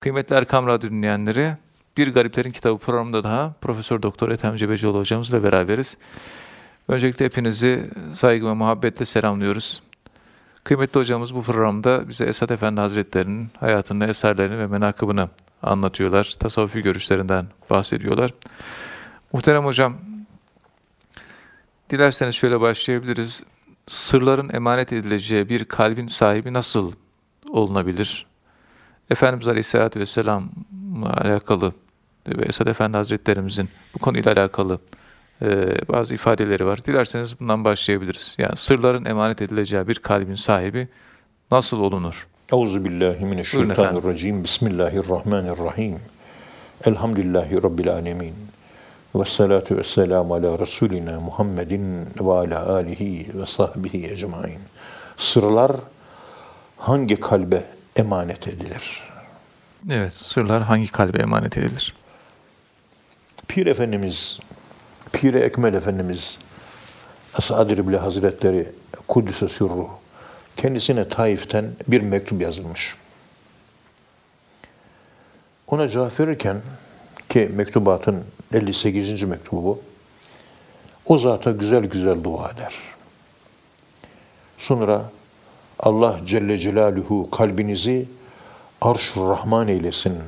Kıymetli Erkam Radyo dinleyenleri, Bir Gariplerin Kitabı programında daha Profesör Doktor Ethem Cebecioğlu hocamızla beraberiz. Öncelikle hepinizi saygı ve muhabbetle selamlıyoruz. Kıymetli hocamız bu programda bize Esad Efendi Hazretleri'nin hayatını, eserlerini ve menakıbını anlatıyorlar. Tasavvufi görüşlerinden bahsediyorlar. Muhterem hocam, dilerseniz şöyle başlayabiliriz. Sırların emanet edileceği bir kalbin sahibi nasıl olunabilir? Efendimiz Aleyhisselatü Vesselam'la alakalı ve Esad Efendi Hazretlerimizin bu konuyla alakalı e, bazı ifadeleri var. Dilerseniz bundan başlayabiliriz. Yani sırların emanet edileceği bir kalbin sahibi nasıl olunur? Euzu billahi mineşşeytanirracim. Bismillahirrahmanirrahim. Elhamdülillahi rabbil alamin. Ve salatu ve selamu ala Resulina Muhammedin ve ala alihi ve sahbihi ecmain. Sırlar hangi kalbe emanet edilir? Evet, sırlar hangi kalbe emanet edilir? Pir Efendimiz, Pir-i Ekmel Efendimiz, Esad-ı Ribli Hazretleri Kudüs'e sürru, kendisine Taif'ten bir mektup yazılmış. Ona cevap verirken ki mektubatın 58. mektubu bu. O zata güzel güzel dua eder. Sonra Allah Celle Celaluhu kalbinizi arş-ı Rahman eylesin.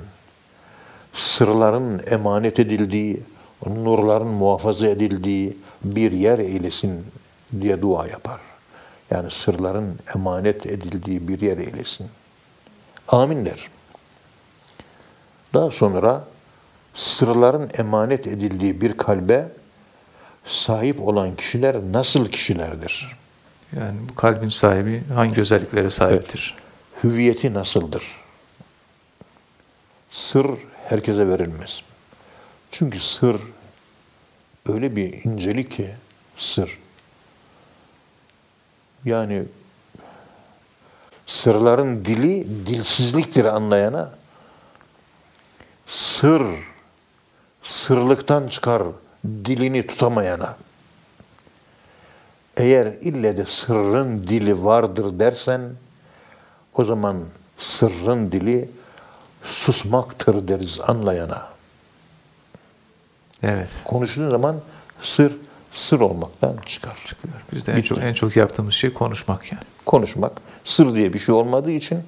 Sırların emanet edildiği, nurların muhafaza edildiği bir yer eylesin diye dua yapar. Yani sırların emanet edildiği bir yer eylesin. Amin der. Daha sonra sırların emanet edildiği bir kalbe sahip olan kişiler nasıl kişilerdir? Yani bu kalbin sahibi hangi özelliklere sahiptir? Hüviyeti nasıldır? Sır herkese verilmez. Çünkü sır öyle bir incelik ki sır. Yani sırların dili dilsizliktir anlayana. Sır sırlıktan çıkar dilini tutamayana. Eğer ille de sırrın dili vardır dersen o zaman sırrın dili susmaktır deriz anlayana. Evet. Konuştuğun zaman sır sır olmaktan çıkar. Biz de en çok, en çok yaptığımız şey konuşmak yani. Konuşmak sır diye bir şey olmadığı için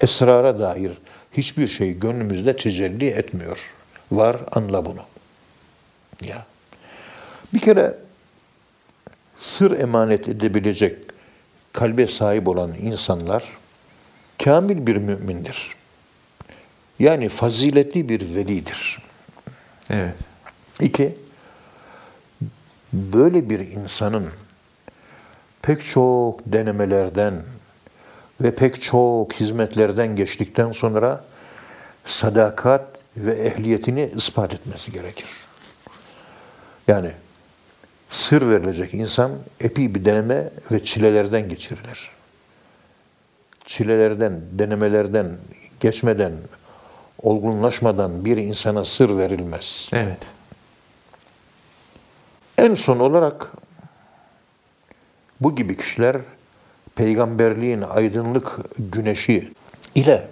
esrara dair hiçbir şey gönlümüzde tecelli etmiyor. Var anla bunu. Ya. Bir kere sır emanet edebilecek kalbe sahip olan insanlar kamil bir mümindir. Yani faziletli bir velidir. Evet. İki, böyle bir insanın pek çok denemelerden ve pek çok hizmetlerden geçtikten sonra sadakat ve ehliyetini ispat etmesi gerekir. Yani sır verilecek insan epi bir deneme ve çilelerden geçirilir. Çilelerden, denemelerden geçmeden, olgunlaşmadan bir insana sır verilmez. Evet. En son olarak bu gibi kişiler peygamberliğin aydınlık güneşi ile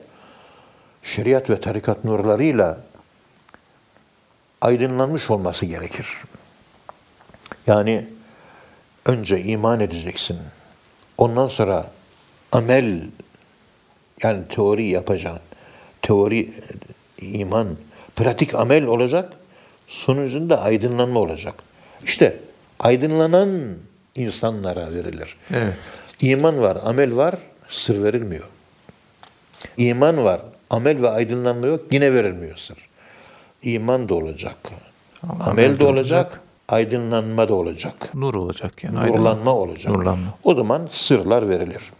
şeriat ve tarikat nurlarıyla aydınlanmış olması gerekir. Yani önce iman edeceksin. Ondan sonra amel yani teori yapacaksın. Teori iman, pratik amel olacak. Sonucunda aydınlanma olacak. İşte aydınlanan insanlara verilir. Evet. İman var, amel var, sır verilmiyor. İman var, amel ve aydınlanma yok, yine verilmiyor sır. İman da olacak, amel, de olacak, aydınlanma da olacak. Nur olacak yani. Nurlanma aydınlanma. olacak. Nurlanma. O zaman sırlar verilir.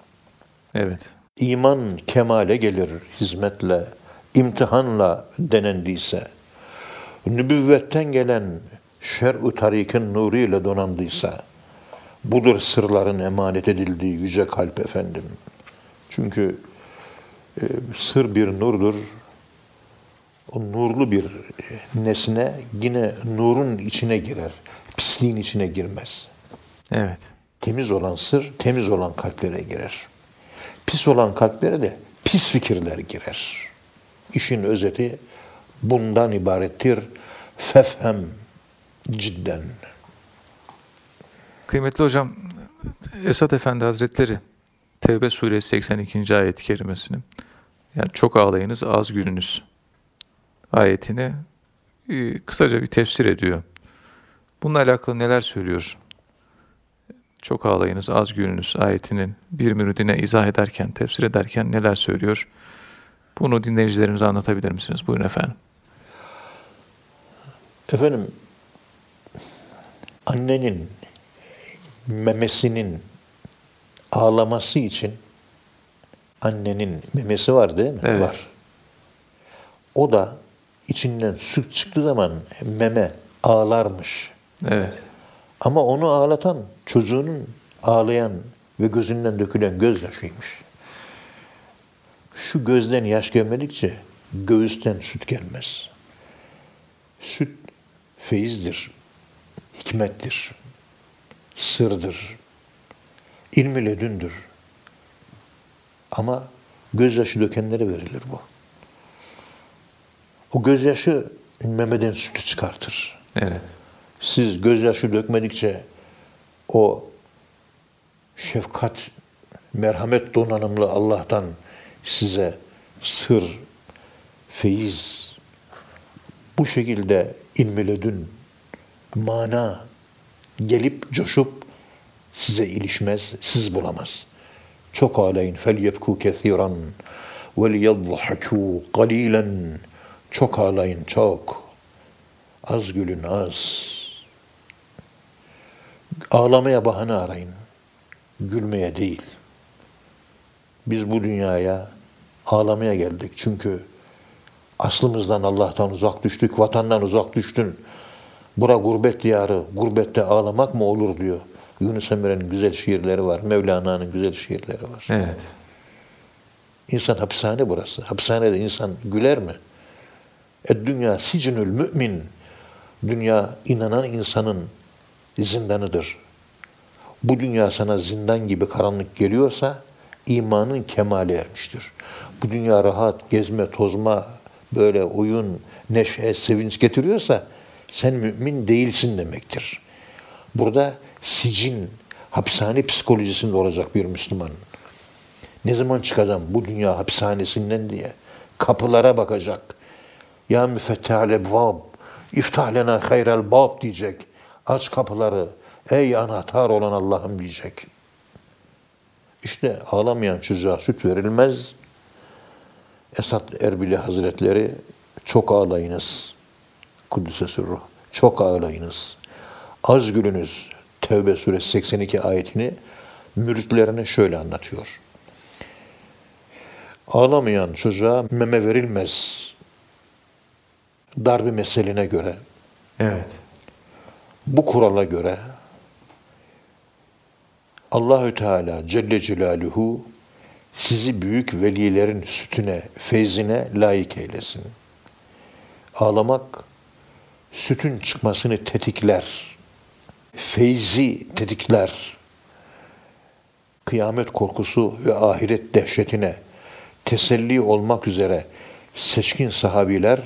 Evet. İman kemale gelir hizmetle, imtihanla denendiyse, nübüvvetten gelen şer-ü tarikin nuruyla donandıysa, budur sırların emanet edildiği yüce kalp efendim. Çünkü e, sır bir nurdur. O nurlu bir nesne yine nurun içine girer. Pisliğin içine girmez. Evet. Temiz olan sır, temiz olan kalplere girer. Pis olan kalplere de pis fikirler girer. işin özeti bundan ibarettir. Fefhem cidden. Kıymetli hocam, Esat Efendi Hazretleri Tevbe suresi 82. ayet-i kerimesini yani çok ağlayınız az gülünüz ayetini e, kısaca bir tefsir ediyor. Bununla alakalı neler söylüyor? Çok ağlayınız az gülünüz ayetinin bir müridine izah ederken, tefsir ederken neler söylüyor? Bunu dinleyicilerimize anlatabilir misiniz? Buyurun efendim. Efendim annenin memesinin ağlaması için annenin memesi var değil mi? Evet. Var. O da içinden süt çıktığı zaman meme ağlarmış. Evet. Ama onu ağlatan çocuğunun ağlayan ve gözünden dökülen gözyaşıymış. Şu gözden yaş gelmedikçe göğüsten süt gelmez. Süt feyizdir, hikmettir, sırdır, ilmi ledündür. Ama gözyaşı dökenlere verilir bu. O gözyaşı memeden sütü çıkartır. Evet. Siz gözyaşı dökmedikçe o şefkat, merhamet donanımlı Allah'tan size sır, feyiz, bu şekilde ilmiledün, mana gelip coşup size ilişmez, siz bulamaz. Çok aleyn fel yefku kethiran ve liyadhaku qalilan çok ağlayın, çok. Az gülün, az. Ağlamaya bahane arayın. Gülmeye değil. Biz bu dünyaya ağlamaya geldik. Çünkü aslımızdan Allah'tan uzak düştük, vatandan uzak düştün. Bura gurbet diyarı, gurbette ağlamak mı olur diyor. Yunus Emre'nin güzel şiirleri var, Mevlana'nın güzel şiirleri var. Evet. İnsan hapishane burası. Hapishanede insan güler mi? E dünya sicnül mümin. Dünya inanan insanın zindanıdır. Bu dünya sana zindan gibi karanlık geliyorsa imanın kemale ermiştir. Bu dünya rahat, gezme, tozma, böyle oyun, neşe, sevinç getiriyorsa sen mümin değilsin demektir. Burada sicin, hapishane psikolojisinde olacak bir Müslüman. Ne zaman çıkacağım bu dünya hapishanesinden diye kapılara bakacak. Ya müfettihal ebvab, iftah lena hayrel bab diyecek. Aç kapıları, ey anahtar olan Allah'ım diyecek. İşte ağlamayan çocuğa süt verilmez. Esat Erbili Hazretleri çok ağlayınız. Kudüs'e sürruh. Çok ağlayınız. Az gülünüz. Tevbe suresi 82 ayetini müritlerine şöyle anlatıyor. Ağlamayan çocuğa meme verilmez. Darbe meseline göre, Evet. bu kurala göre Allahü Teala Celle Celaluhu sizi büyük velilerin sütüne, feyzine layık eylesin. Ağlamak sütün çıkmasını tetikler. Feyzi tetikler. Kıyamet korkusu ve ahiret dehşetine teselli olmak üzere seçkin sahabiler,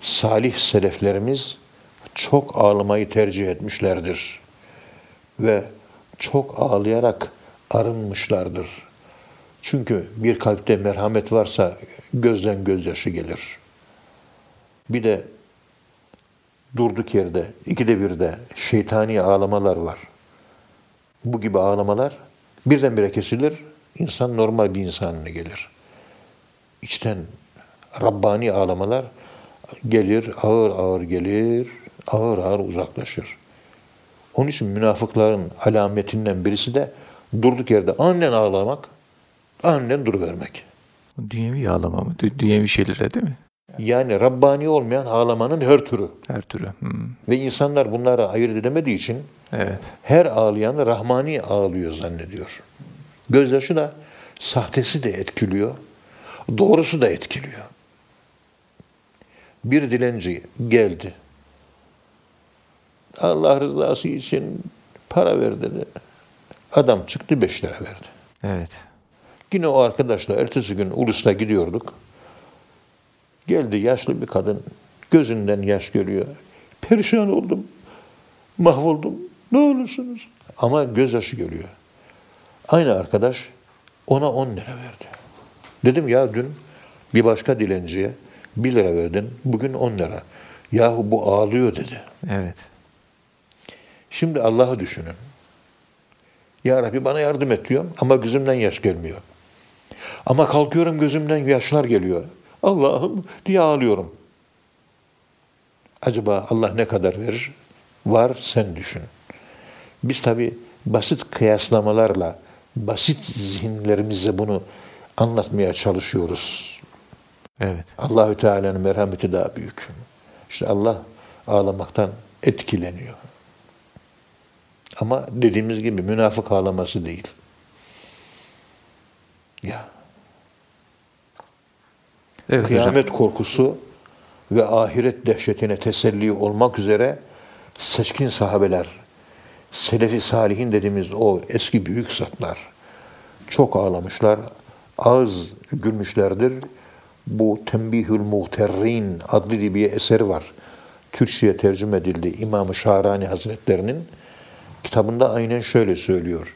salih seleflerimiz çok ağlamayı tercih etmişlerdir. Ve çok ağlayarak arınmışlardır. Çünkü bir kalpte merhamet varsa gözden gözyaşı gelir. Bir de durduk yerde, ikide birde şeytani ağlamalar var. Bu gibi ağlamalar birdenbire kesilir, insan normal bir insan haline gelir. İçten Rabbani ağlamalar gelir, ağır ağır gelir, ağır ağır uzaklaşır. Onun için münafıkların alametinden birisi de durduk yerde annen ağlamak, annen duruvermek. Dünyevi ağlama mı? Dü- Dünyevi şeylere değil mi? Yani Rabbani olmayan ağlamanın her türü. Her türlü. Hmm. Ve insanlar bunları ayırt edemediği için Evet. her ağlayan Rahmani ağlıyor zannediyor. Gözyaşı da sahtesi de etkiliyor, doğrusu da etkiliyor. Bir dilenci geldi. Allah rızası için para ver dedi. Adam çıktı beş lira verdi. Evet. Yine o arkadaşla ertesi gün Ulus'ta gidiyorduk. Geldi yaşlı bir kadın. Gözünden yaş görüyor. Perişan oldum. Mahvoldum. Ne olursunuz? Ama gözyaşı görüyor. Aynı arkadaş ona 10 lira verdi. Dedim ya dün bir başka dilenciye 1 lira verdin. Bugün 10 lira. Yahu bu ağlıyor dedi. Evet. Şimdi Allah'ı düşünün. Ya Rabbi bana yardım et diyorum ama gözümden yaş gelmiyor. Ama kalkıyorum gözümden yaşlar geliyor. Allah'ım diye ağlıyorum. Acaba Allah ne kadar verir? Var sen düşün. Biz tabi basit kıyaslamalarla, basit zihinlerimizle bunu anlatmaya çalışıyoruz. Evet. Allahü Teala'nın merhameti daha büyük. İşte Allah ağlamaktan etkileniyor. Ama dediğimiz gibi münafık ağlaması değil. Ya Evet hocam. kıyamet korkusu ve ahiret dehşetine teselli olmak üzere seçkin sahabeler, selefi salihin dediğimiz o eski büyük zatlar çok ağlamışlar, ağız gülmüşlerdir. Bu Tembihül Muhterrin adlı bir eser var. Türkçe'ye tercüme edildi İmam-ı Şahrani Hazretlerinin kitabında aynen şöyle söylüyor.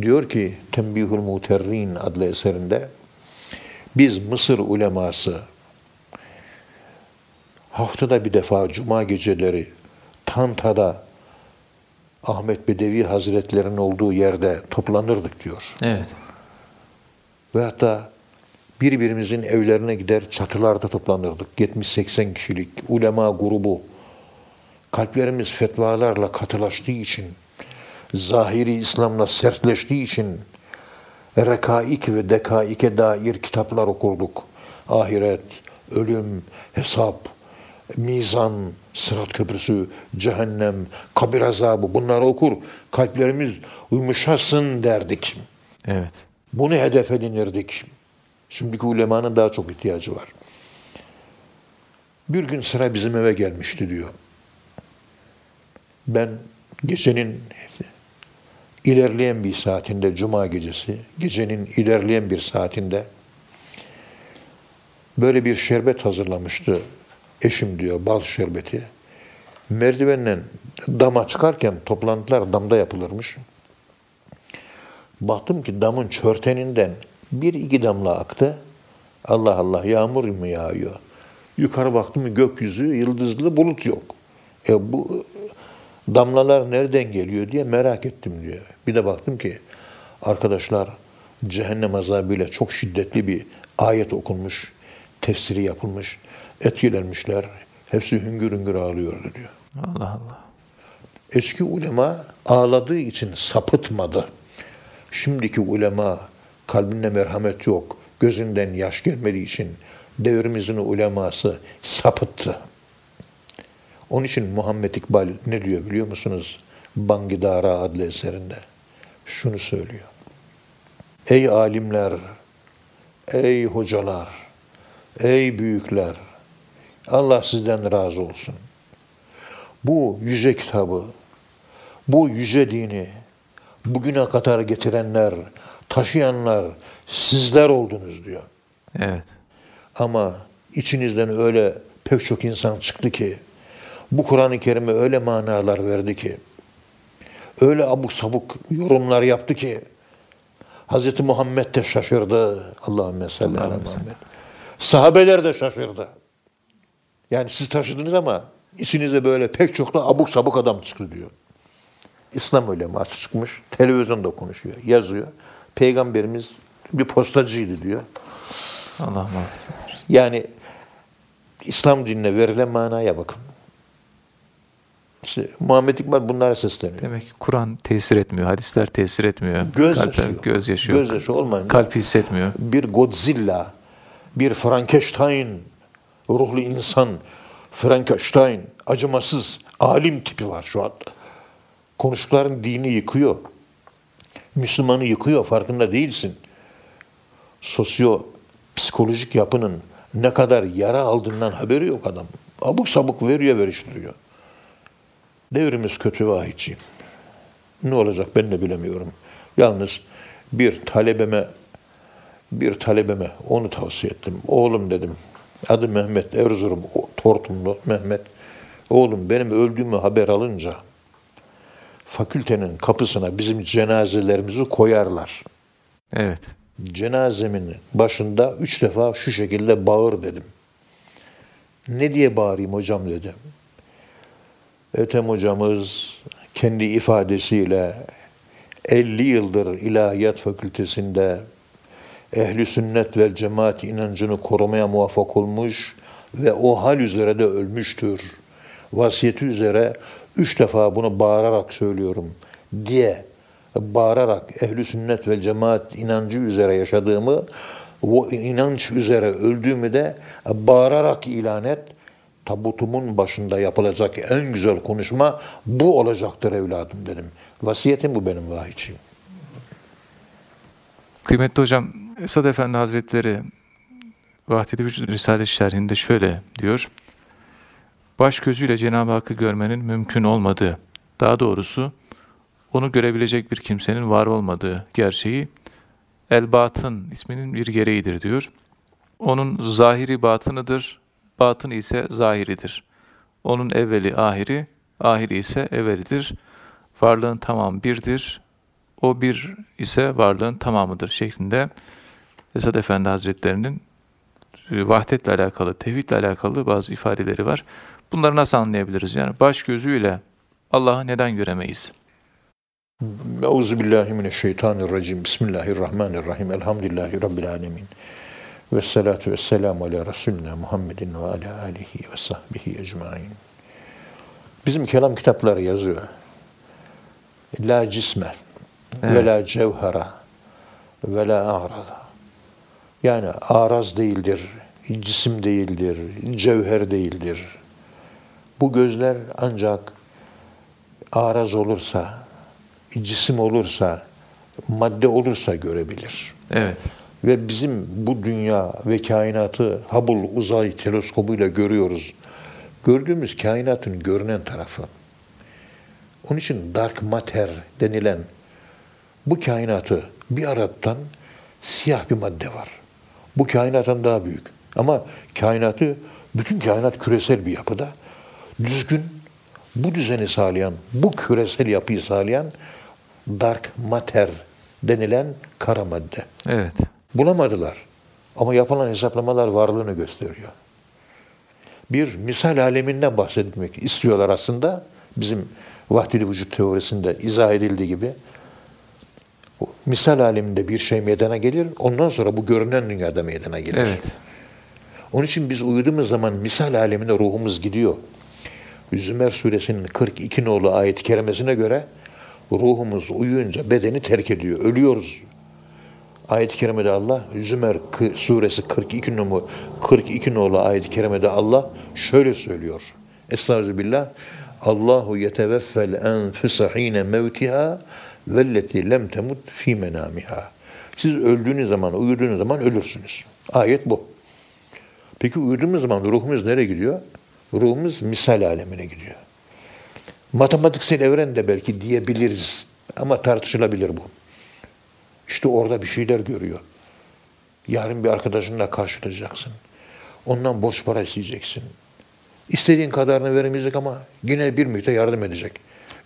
Diyor ki Tembihül Muhterrin adlı eserinde biz Mısır uleması haftada bir defa cuma geceleri Tanta'da Ahmet Bedevi Hazretlerinin olduğu yerde toplanırdık diyor. Evet. Ve hatta birbirimizin evlerine gider çatılarda toplanırdık. 70-80 kişilik ulema grubu. Kalplerimiz fetvalarla katılaştığı için, zahiri İslam'la sertleştiği için rekaik ve dekaike dair kitaplar okurduk. Ahiret, ölüm, hesap, mizan, sırat köprüsü, cehennem, kabir azabı bunları okur. Kalplerimiz yumuşasın derdik. Evet. Bunu hedef edinirdik. Şimdiki ulemanın daha çok ihtiyacı var. Bir gün sıra bizim eve gelmişti diyor. Ben gecenin ilerleyen bir saatinde, cuma gecesi, gecenin ilerleyen bir saatinde böyle bir şerbet hazırlamıştı eşim diyor, bal şerbeti. Merdivenle dama çıkarken toplantılar damda yapılırmış. Baktım ki damın çörteninden bir iki damla aktı. Allah Allah yağmur mu yağıyor? Yukarı baktım gökyüzü yıldızlı bulut yok. E bu damlalar nereden geliyor diye merak ettim diyor. Bir de baktım ki arkadaşlar cehennem azabıyla çok şiddetli bir ayet okunmuş, tefsiri yapılmış, etkilenmişler. Hepsi hüngür hüngür ağlıyordu diyor. Allah Allah. Eski ulema ağladığı için sapıtmadı. Şimdiki ulema kalbinde merhamet yok, gözünden yaş gelmediği için devrimizin uleması sapıttı. Onun için Muhammed İkbal ne diyor biliyor musunuz? Bangidara adlı eserinde. Şunu söylüyor. Ey alimler, ey hocalar, ey büyükler, Allah sizden razı olsun. Bu yüce kitabı, bu yüce dini bugüne kadar getirenler, taşıyanlar sizler oldunuz diyor. Evet. Ama içinizden öyle pek çok insan çıktı ki bu Kur'an-ı Kerim'e öyle manalar verdi ki öyle abuk sabuk yorumlar yaptı ki Hz. Muhammed de şaşırdı. Allahümme salli ala Muhammed. Sahabeler de şaşırdı. Yani siz taşıdınız ama içinizde böyle pek çok da abuk sabuk adam çıktı diyor. İslam uleması çıkmış. Televizyonda konuşuyor, yazıyor. Peygamberimiz bir postacıydı diyor. Allah muhafaza. Yani İslam dinine verilen manaya bakın. İşte Muhammed İkbal bunlara sesleniyor. Demek ki Kur'an tesir etmiyor, hadisler tesir etmiyor. Gözyaşı Kalpler yok. gözyaşı yok. Gözyaşı olmayınca Kalp hissetmiyor. bir Godzilla, bir Frankenstein, ruhlu insan, Frankenstein, acımasız, alim tipi var şu an. Konuştukların dini yıkıyor. Müslümanı yıkıyor, farkında değilsin. Sosyo psikolojik yapının ne kadar yara aldığından haberi yok adam. Abuk sabuk veriyor veriştiriyor. Devrimiz kötü vahiyçiyim. Ne olacak ben de bilemiyorum. Yalnız bir talebeme bir talebeme onu tavsiye ettim. Oğlum dedim Adı Mehmet Erzurum Tortumlu Mehmet. Oğlum benim öldüğümü haber alınca fakültenin kapısına bizim cenazelerimizi koyarlar. Evet. Cenazemin başında üç defa şu şekilde bağır dedim. Ne diye bağırayım hocam dedim. Ethem hocamız kendi ifadesiyle 50 yıldır ilahiyat fakültesinde ehli sünnet ve cemaat inancını korumaya muvaffak olmuş ve o hal üzere de ölmüştür. Vasiyeti üzere üç defa bunu bağırarak söylüyorum diye bağırarak ehli sünnet ve cemaat inancı üzere yaşadığımı o inanç üzere öldüğümü de bağırarak ilan et. Tabutumun başında yapılacak en güzel konuşma bu olacaktır evladım dedim. Vasiyetim bu benim vahiyçiyim. Kıymetli hocam, Esad Efendi Hazretleri Vahdedi Vücud Risale şerhinde şöyle diyor. Baş gözüyle Cenab-ı Hakk'ı görmenin mümkün olmadığı, daha doğrusu onu görebilecek bir kimsenin var olmadığı gerçeği El-Batın isminin bir gereğidir diyor. Onun zahiri batınıdır, batın ise zahiridir. Onun evveli ahiri, ahiri ise evvelidir. Varlığın tamam birdir, o bir ise varlığın tamamıdır şeklinde Esad Efendi Hazretlerinin e, vahdetle alakalı, tevhidle alakalı bazı ifadeleri var. Bunları nasıl anlayabiliriz? Yani baş gözüyle Allah'ı neden göremeyiz? Euzubillahimineşşeytanirracim. Bismillahirrahmanirrahim. Elhamdülillahi Rabbil alemin. Ve salatu ve selamu ala Resulina Muhammedin ve ala alihi ve sahbihi ecmain. Bizim kelam kitapları yazıyor. La cisme ve la cevhera ve la a'rada. Yani araz değildir, cisim değildir, cevher değildir. Bu gözler ancak araz olursa, cisim olursa, madde olursa görebilir. Evet. Ve bizim bu dünya ve kainatı Hubble uzay teleskobuyla görüyoruz. Gördüğümüz kainatın görünen tarafı. Onun için dark matter denilen bu kainatı bir aratan siyah bir madde var. Bu kainattan daha büyük. Ama kainatı, bütün kainat küresel bir yapıda. Düzgün, bu düzeni sağlayan, bu küresel yapıyı sağlayan dark matter denilen kara madde. Evet. Bulamadılar. Ama yapılan hesaplamalar varlığını gösteriyor. Bir misal aleminden bahsetmek istiyorlar aslında. Bizim vahdili vücut teorisinde izah edildiği gibi. Misal aleminde bir şey meydana gelir. Ondan sonra bu görünen dünyada meydana gelir. Evet. Onun için biz uyuduğumuz zaman misal alemine ruhumuz gidiyor. Zümer suresinin 42 nolu ayet-i kerimesine göre ruhumuz uyuyunca bedeni terk ediyor. Ölüyoruz. Ayet-i kerimede Allah Zümer suresi 42 nolu 42 nolu ayet-i kerimede Allah şöyle söylüyor. Estağfirullah. Allahu yeteveffel enfuse hine mevtiha velleti lem temut fi menamiha. Siz öldüğünüz zaman, uyuduğunuz zaman ölürsünüz. Ayet bu. Peki uyuduğumuz zaman ruhumuz nereye gidiyor? Ruhumuz misal alemine gidiyor. Matematiksel evren de belki diyebiliriz ama tartışılabilir bu. İşte orada bir şeyler görüyor. Yarın bir arkadaşınla karşılaşacaksın. Ondan borç para isteyeceksin. İstediğin kadarını veremeyecek ama yine bir müddet yardım edecek.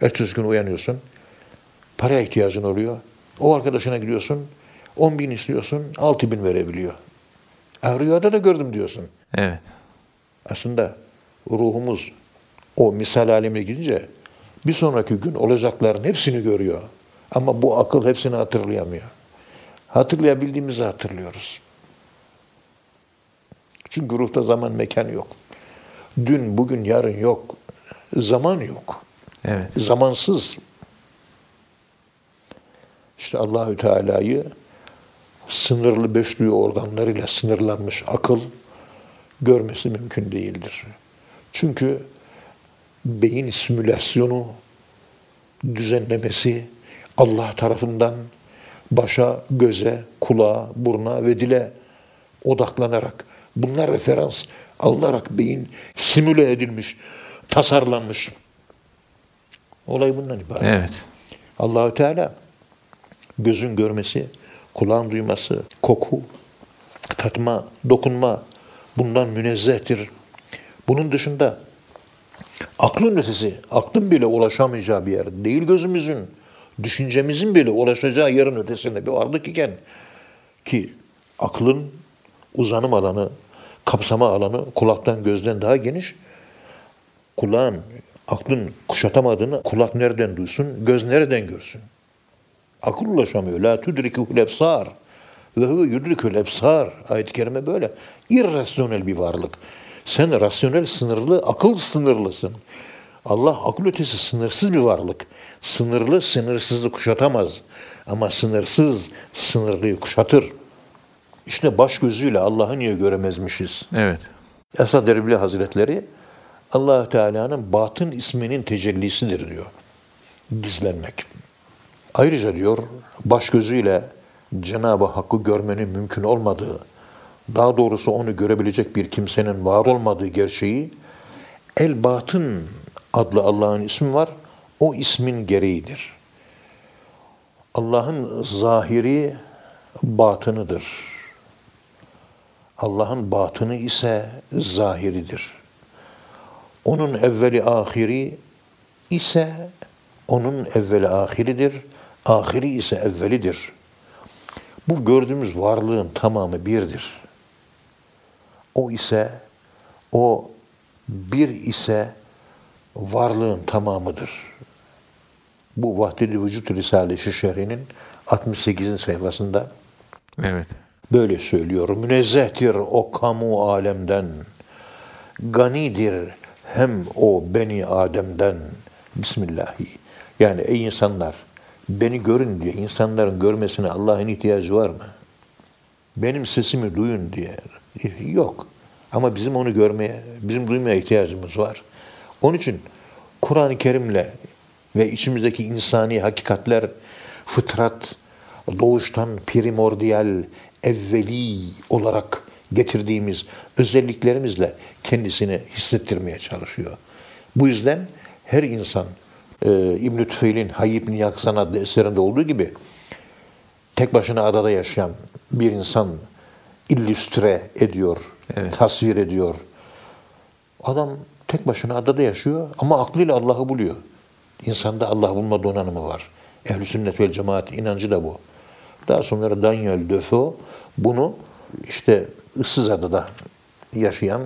Ertesi gün uyanıyorsun. Paraya ihtiyacın oluyor. O arkadaşına gidiyorsun. 10 bin istiyorsun. 6 bin verebiliyor. E, rüyada da gördüm diyorsun. Evet. Aslında ruhumuz o misal alemine gidince bir sonraki gün olacakların hepsini görüyor. Ama bu akıl hepsini hatırlayamıyor. Hatırlayabildiğimizi hatırlıyoruz. Çünkü ruhta zaman mekan yok. Dün, bugün, yarın yok. Zaman yok. Evet. Zamansız. İşte Allahü Teala'yı sınırlı beş duyu organlarıyla sınırlanmış akıl görmesi mümkün değildir. Çünkü beyin simülasyonu düzenlemesi Allah tarafından başa, göze, kulağa, buruna ve dile odaklanarak bunlar referans alınarak beyin simüle edilmiş, tasarlanmış. Olay bundan ibaret. Evet. Allahü Teala gözün görmesi, kulağın duyması, koku, tatma, dokunma bundan münezzehtir. Bunun dışında aklın ötesi, aklın bile ulaşamayacağı bir yer değil gözümüzün, düşüncemizin bile ulaşacağı yerin ötesinde bir varlık iken ki aklın uzanım alanı, kapsama alanı kulaktan gözden daha geniş. Kulağın, aklın kuşatamadığını kulak nereden duysun, göz nereden görsün? Akıl ulaşamıyor. La tudrikul ebsar. Ve huve yudrikul ebsar. Ayet-i kerime böyle. İrrasyonel bir varlık. Sen rasyonel sınırlı, akıl sınırlısın. Allah akıl ötesi sınırsız bir varlık. Sınırlı sınırsızı kuşatamaz. Ama sınırsız sınırlıyı kuşatır. İşte baş gözüyle Allah'ı niye göremezmişiz? Evet. Esad Erbil Hazretleri allah Teala'nın batın isminin tecellisidir diyor. Gizlenmek. Ayrıca diyor baş gözüyle Cenab-ı Hakk'ı görmenin mümkün olmadığı, daha doğrusu onu görebilecek bir kimsenin var olmadığı gerçeği El Batın adlı Allah'ın ismi var. O ismin gereğidir. Allah'ın zahiri batınıdır. Allah'ın batını ise zahiridir. Onun evveli ahiri ise onun evveli ahiridir. Ahiri ise evvelidir. Bu gördüğümüz varlığın tamamı birdir. O ise o bir ise varlığın tamamıdır. Bu Vahdedi Vücut Risale-i Şerhi'nin 68. sayfasında Evet. Böyle söylüyor. Münezzehtir o kamu alemden. Ganidir hem o beni Adem'den. Bismillahi. Yani ey insanlar beni görün diye insanların görmesine Allah'ın ihtiyacı var mı? Benim sesimi duyun diye. Yok. Ama bizim onu görmeye, bizim duymaya ihtiyacımız var. Onun için Kur'an-ı Kerim'le ve içimizdeki insani hakikatler, fıtrat, doğuştan primordial, evveli olarak getirdiğimiz özelliklerimizle kendisini hissettirmeye çalışıyor. Bu yüzden her insan e, İbn-i Tüfeil'in Hayy ibn adlı eserinde olduğu gibi tek başına adada yaşayan bir insan illüstre ediyor, Evet. tasvir ediyor. Adam tek başına adada yaşıyor ama aklıyla Allah'ı buluyor. İnsanda Allah bulma donanımı var. Ehl-i sünnet vel cemaat inancı da bu. Daha sonra Daniel Defoe bunu işte ıssız adada yaşayan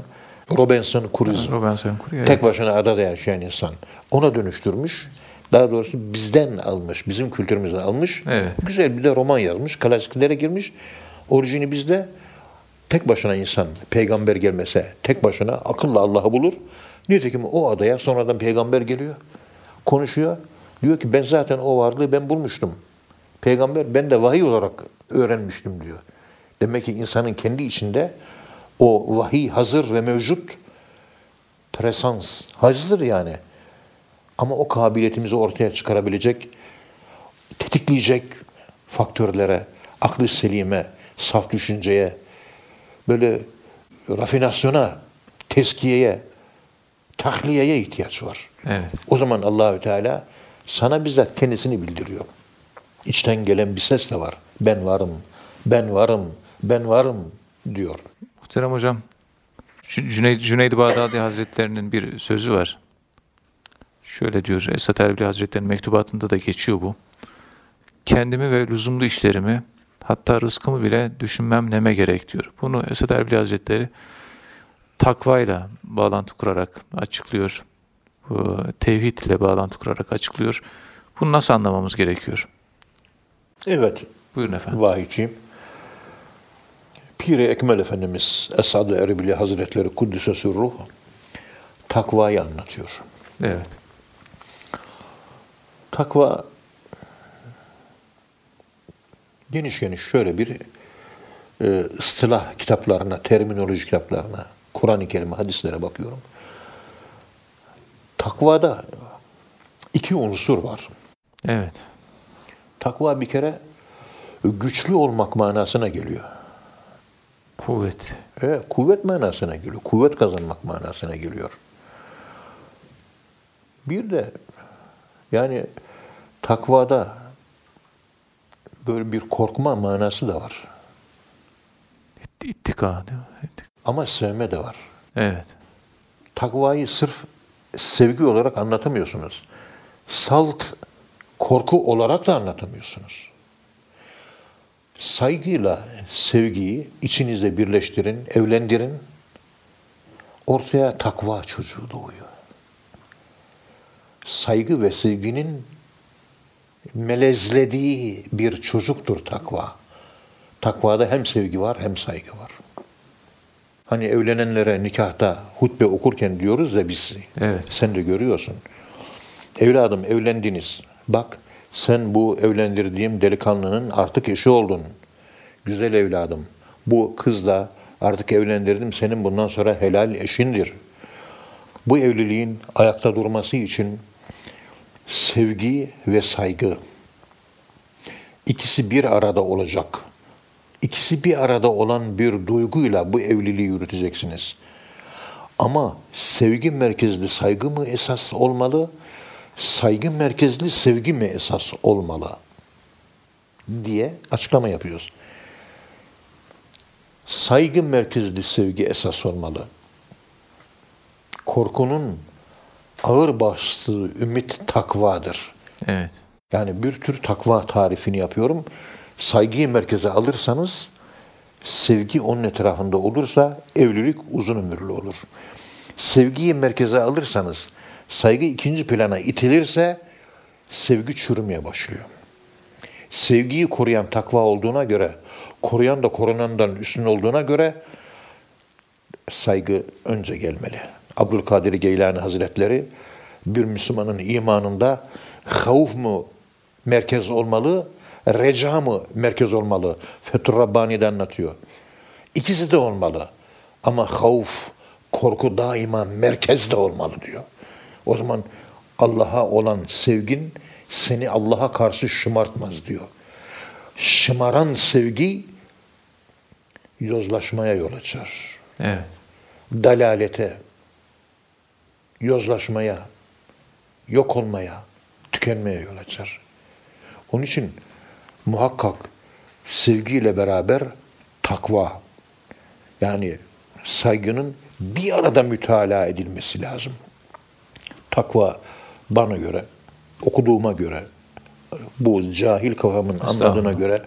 Robinson Crusoe Robinson Crusoe. tek başına adada yaşayan insan ona dönüştürmüş. Daha doğrusu bizden almış, bizim kültürümüzden almış. Evet. Güzel bir de roman yazmış, klasiklere girmiş. Orijini bizde tek başına insan peygamber gelmese tek başına akılla Allah'ı bulur. Nitekim o adaya sonradan peygamber geliyor. Konuşuyor. Diyor ki ben zaten o varlığı ben bulmuştum. Peygamber ben de vahiy olarak öğrenmiştim diyor. Demek ki insanın kendi içinde o vahiy hazır ve mevcut presans hazır yani. Ama o kabiliyetimizi ortaya çıkarabilecek, tetikleyecek faktörlere, aklı selime, saf düşünceye, böyle rafinasyona, teskiyeye, tahliyeye ihtiyaç var. Evet. O zaman Allahü Teala sana bizzat kendisini bildiriyor. İçten gelen bir ses de var. Ben varım, ben varım, ben varım diyor. Muhterem hocam, Cü- Cüneyd, Cüneyd Bağdadi Hazretlerinin bir sözü var. Şöyle diyor, Esat Erbil Hazretleri'nin mektubatında da geçiyor bu. Kendimi ve lüzumlu işlerimi, hatta rızkımı bile düşünmem neme gerek diyor. Bunu Esat Erbil Hazretleri takvayla bağlantı kurarak açıklıyor. Bu, tevhid ile bağlantı kurarak açıklıyor. Bunu nasıl anlamamız gerekiyor? Evet, Buyurun efendim. vahiyciğim. Pir-i Ekmel Efendimiz Esad-ı Erbili Hazretleri Kuddüs'e sürruh takvayı anlatıyor. Evet. Takva geniş geniş şöyle bir e, ıstılah kitaplarına, terminoloji kitaplarına, Kur'an-ı Kerim, hadislere bakıyorum. Takvada iki unsur var. Evet. Takva bir kere güçlü olmak manasına geliyor. Kuvvet. Evet, kuvvet manasına geliyor. Kuvvet kazanmak manasına geliyor. Bir de yani takvada böyle bir korkma manası da var. İttika değil mi? İttika. Ama sevme de var. Evet. Takvayı sırf sevgi olarak anlatamıyorsunuz. Salt korku olarak da anlatamıyorsunuz. Saygıyla sevgiyi içinizde birleştirin, evlendirin. Ortaya takva çocuğu doğuyor. Saygı ve sevginin melezlediği bir çocuktur takva. Takvada hem sevgi var hem saygı var. Hani evlenenlere nikahta hutbe okurken diyoruz ya biz. Evet. Sen de görüyorsun. Evladım evlendiniz. Bak sen bu evlendirdiğim delikanlının artık eşi oldun. Güzel evladım. Bu kızla artık evlendirdim senin bundan sonra helal eşindir. Bu evliliğin ayakta durması için sevgi ve saygı ikisi bir arada olacak. İkisi bir arada olan bir duyguyla bu evliliği yürüteceksiniz. Ama sevgi merkezli saygı mı esas olmalı? Saygı merkezli sevgi mi esas olmalı? diye açıklama yapıyoruz. Saygı merkezli sevgi esas olmalı. Korkunun ağır bastığı ümit takvadır. Evet. Yani bir tür takva tarifini yapıyorum. Saygıyı merkeze alırsanız, sevgi onun etrafında olursa evlilik uzun ömürlü olur. Sevgiyi merkeze alırsanız, saygı ikinci plana itilirse sevgi çürümeye başlıyor. Sevgiyi koruyan takva olduğuna göre, koruyan da korunandan üstün olduğuna göre saygı önce gelmeli. Abdülkadir Geylani Hazretleri bir Müslümanın imanında havf mu merkez olmalı, reca mı merkez olmalı? Fethur Rabbani'de anlatıyor. İkisi de olmalı. Ama havf, korku daima merkezde olmalı diyor. O zaman Allah'a olan sevgin seni Allah'a karşı şımartmaz diyor. Şımaran sevgi yozlaşmaya yol açar Evet. dalalete, yozlaşmaya, yok olmaya, tükenmeye yol açar. Onun için muhakkak sevgiyle beraber takva, yani saygının bir arada mütalaa edilmesi lazım. Takva bana göre, okuduğuma göre, bu cahil kafamın anladığına göre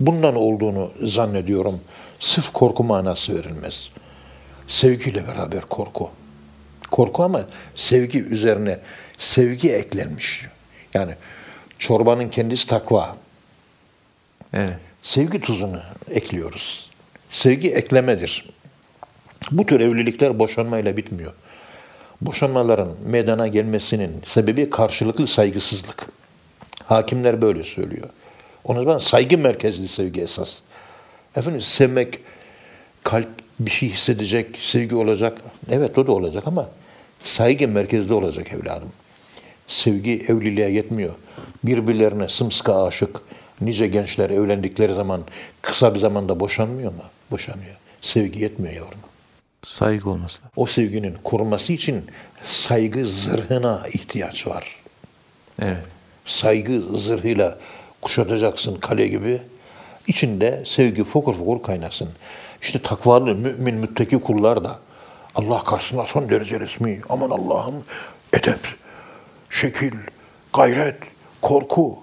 bundan olduğunu zannediyorum. Sırf korku manası verilmez. Sevgiyle beraber korku. Korku ama sevgi üzerine sevgi eklenmiş. Yani çorbanın kendisi takva. Evet. Sevgi tuzunu ekliyoruz. Sevgi eklemedir. Bu tür evlilikler boşanmayla bitmiyor. Boşanmaların meydana gelmesinin sebebi karşılıklı saygısızlık. Hakimler böyle söylüyor. O zaman saygı merkezli sevgi esas. Efendim sevmek, kalp bir şey hissedecek, sevgi olacak. Evet o da olacak ama saygı merkezde olacak evladım. Sevgi evliliğe yetmiyor. Birbirlerine sımsıkı aşık nice gençler evlendikleri zaman kısa bir zamanda boşanmıyor mu? Boşanıyor. Sevgi yetmiyor yavrum. Saygı olması. O sevginin kurulması için saygı zırhına ihtiyaç var. Evet. Saygı zırhıyla kuşatacaksın kale gibi. İçinde sevgi fokur fokur kaynasın. İşte takvalı mümin müttaki kullar da Allah karşısında son derece resmi. Aman Allah'ım edep, şekil, gayret, korku.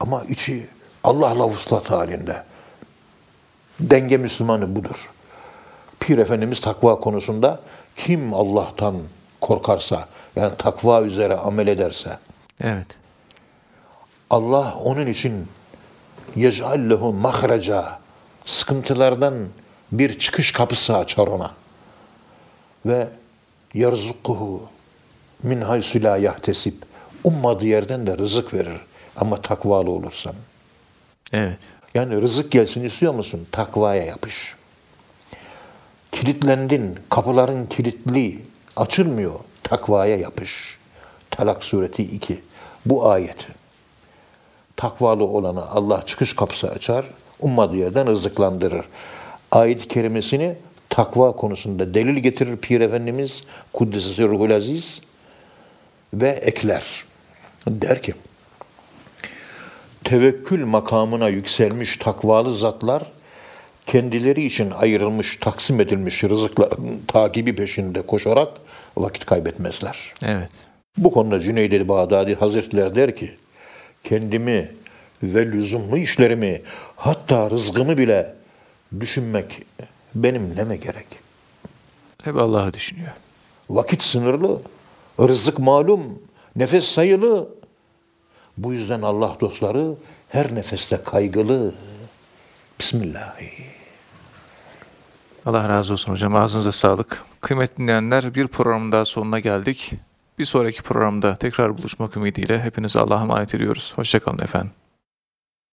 Ama içi Allah'la vuslat halinde. Denge Müslümanı budur. Pir Efendimiz takva konusunda kim Allah'tan korkarsa, yani takva üzere amel ederse, Evet. Allah onun için yec'al lehu mahraca sıkıntılardan bir çıkış kapısı açar ona. Ve yerzukuhu min haysu la yahtesib ummadığı yerden de rızık verir. Ama takvalı olursan. Evet. Yani rızık gelsin istiyor musun? Takvaya yapış. Kilitlendin, kapıların kilitli, açılmıyor. Takvaya yapış. Talak sureti 2. Bu ayet. Takvalı olana Allah çıkış kapısı açar, ummadığı yerden rızıklandırır. Ayet-i kerimesini takva konusunda delil getirir Pir Efendimiz Kuddesi Ruhul Aziz ve ekler. Der ki, tevekkül makamına yükselmiş takvalı zatlar kendileri için ayrılmış, taksim edilmiş rızıkların takibi peşinde koşarak vakit kaybetmezler. Evet. Bu konuda Cüneyd-i Bağdadi Hazretleri der ki, kendimi ve lüzumlu işlerimi hatta rızkımı bile düşünmek benim neme gerek? Hep Allah'ı düşünüyor. Vakit sınırlı, rızık malum, nefes sayılı. Bu yüzden Allah dostları her nefeste kaygılı. Bismillahirrahmanirrahim. Allah razı olsun hocam. Ağzınıza sağlık. Kıymetli dinleyenler bir programın daha sonuna geldik. Bir sonraki programda tekrar buluşmak ümidiyle hepinize Allah'a emanet ediyoruz. Hoşçakalın efendim.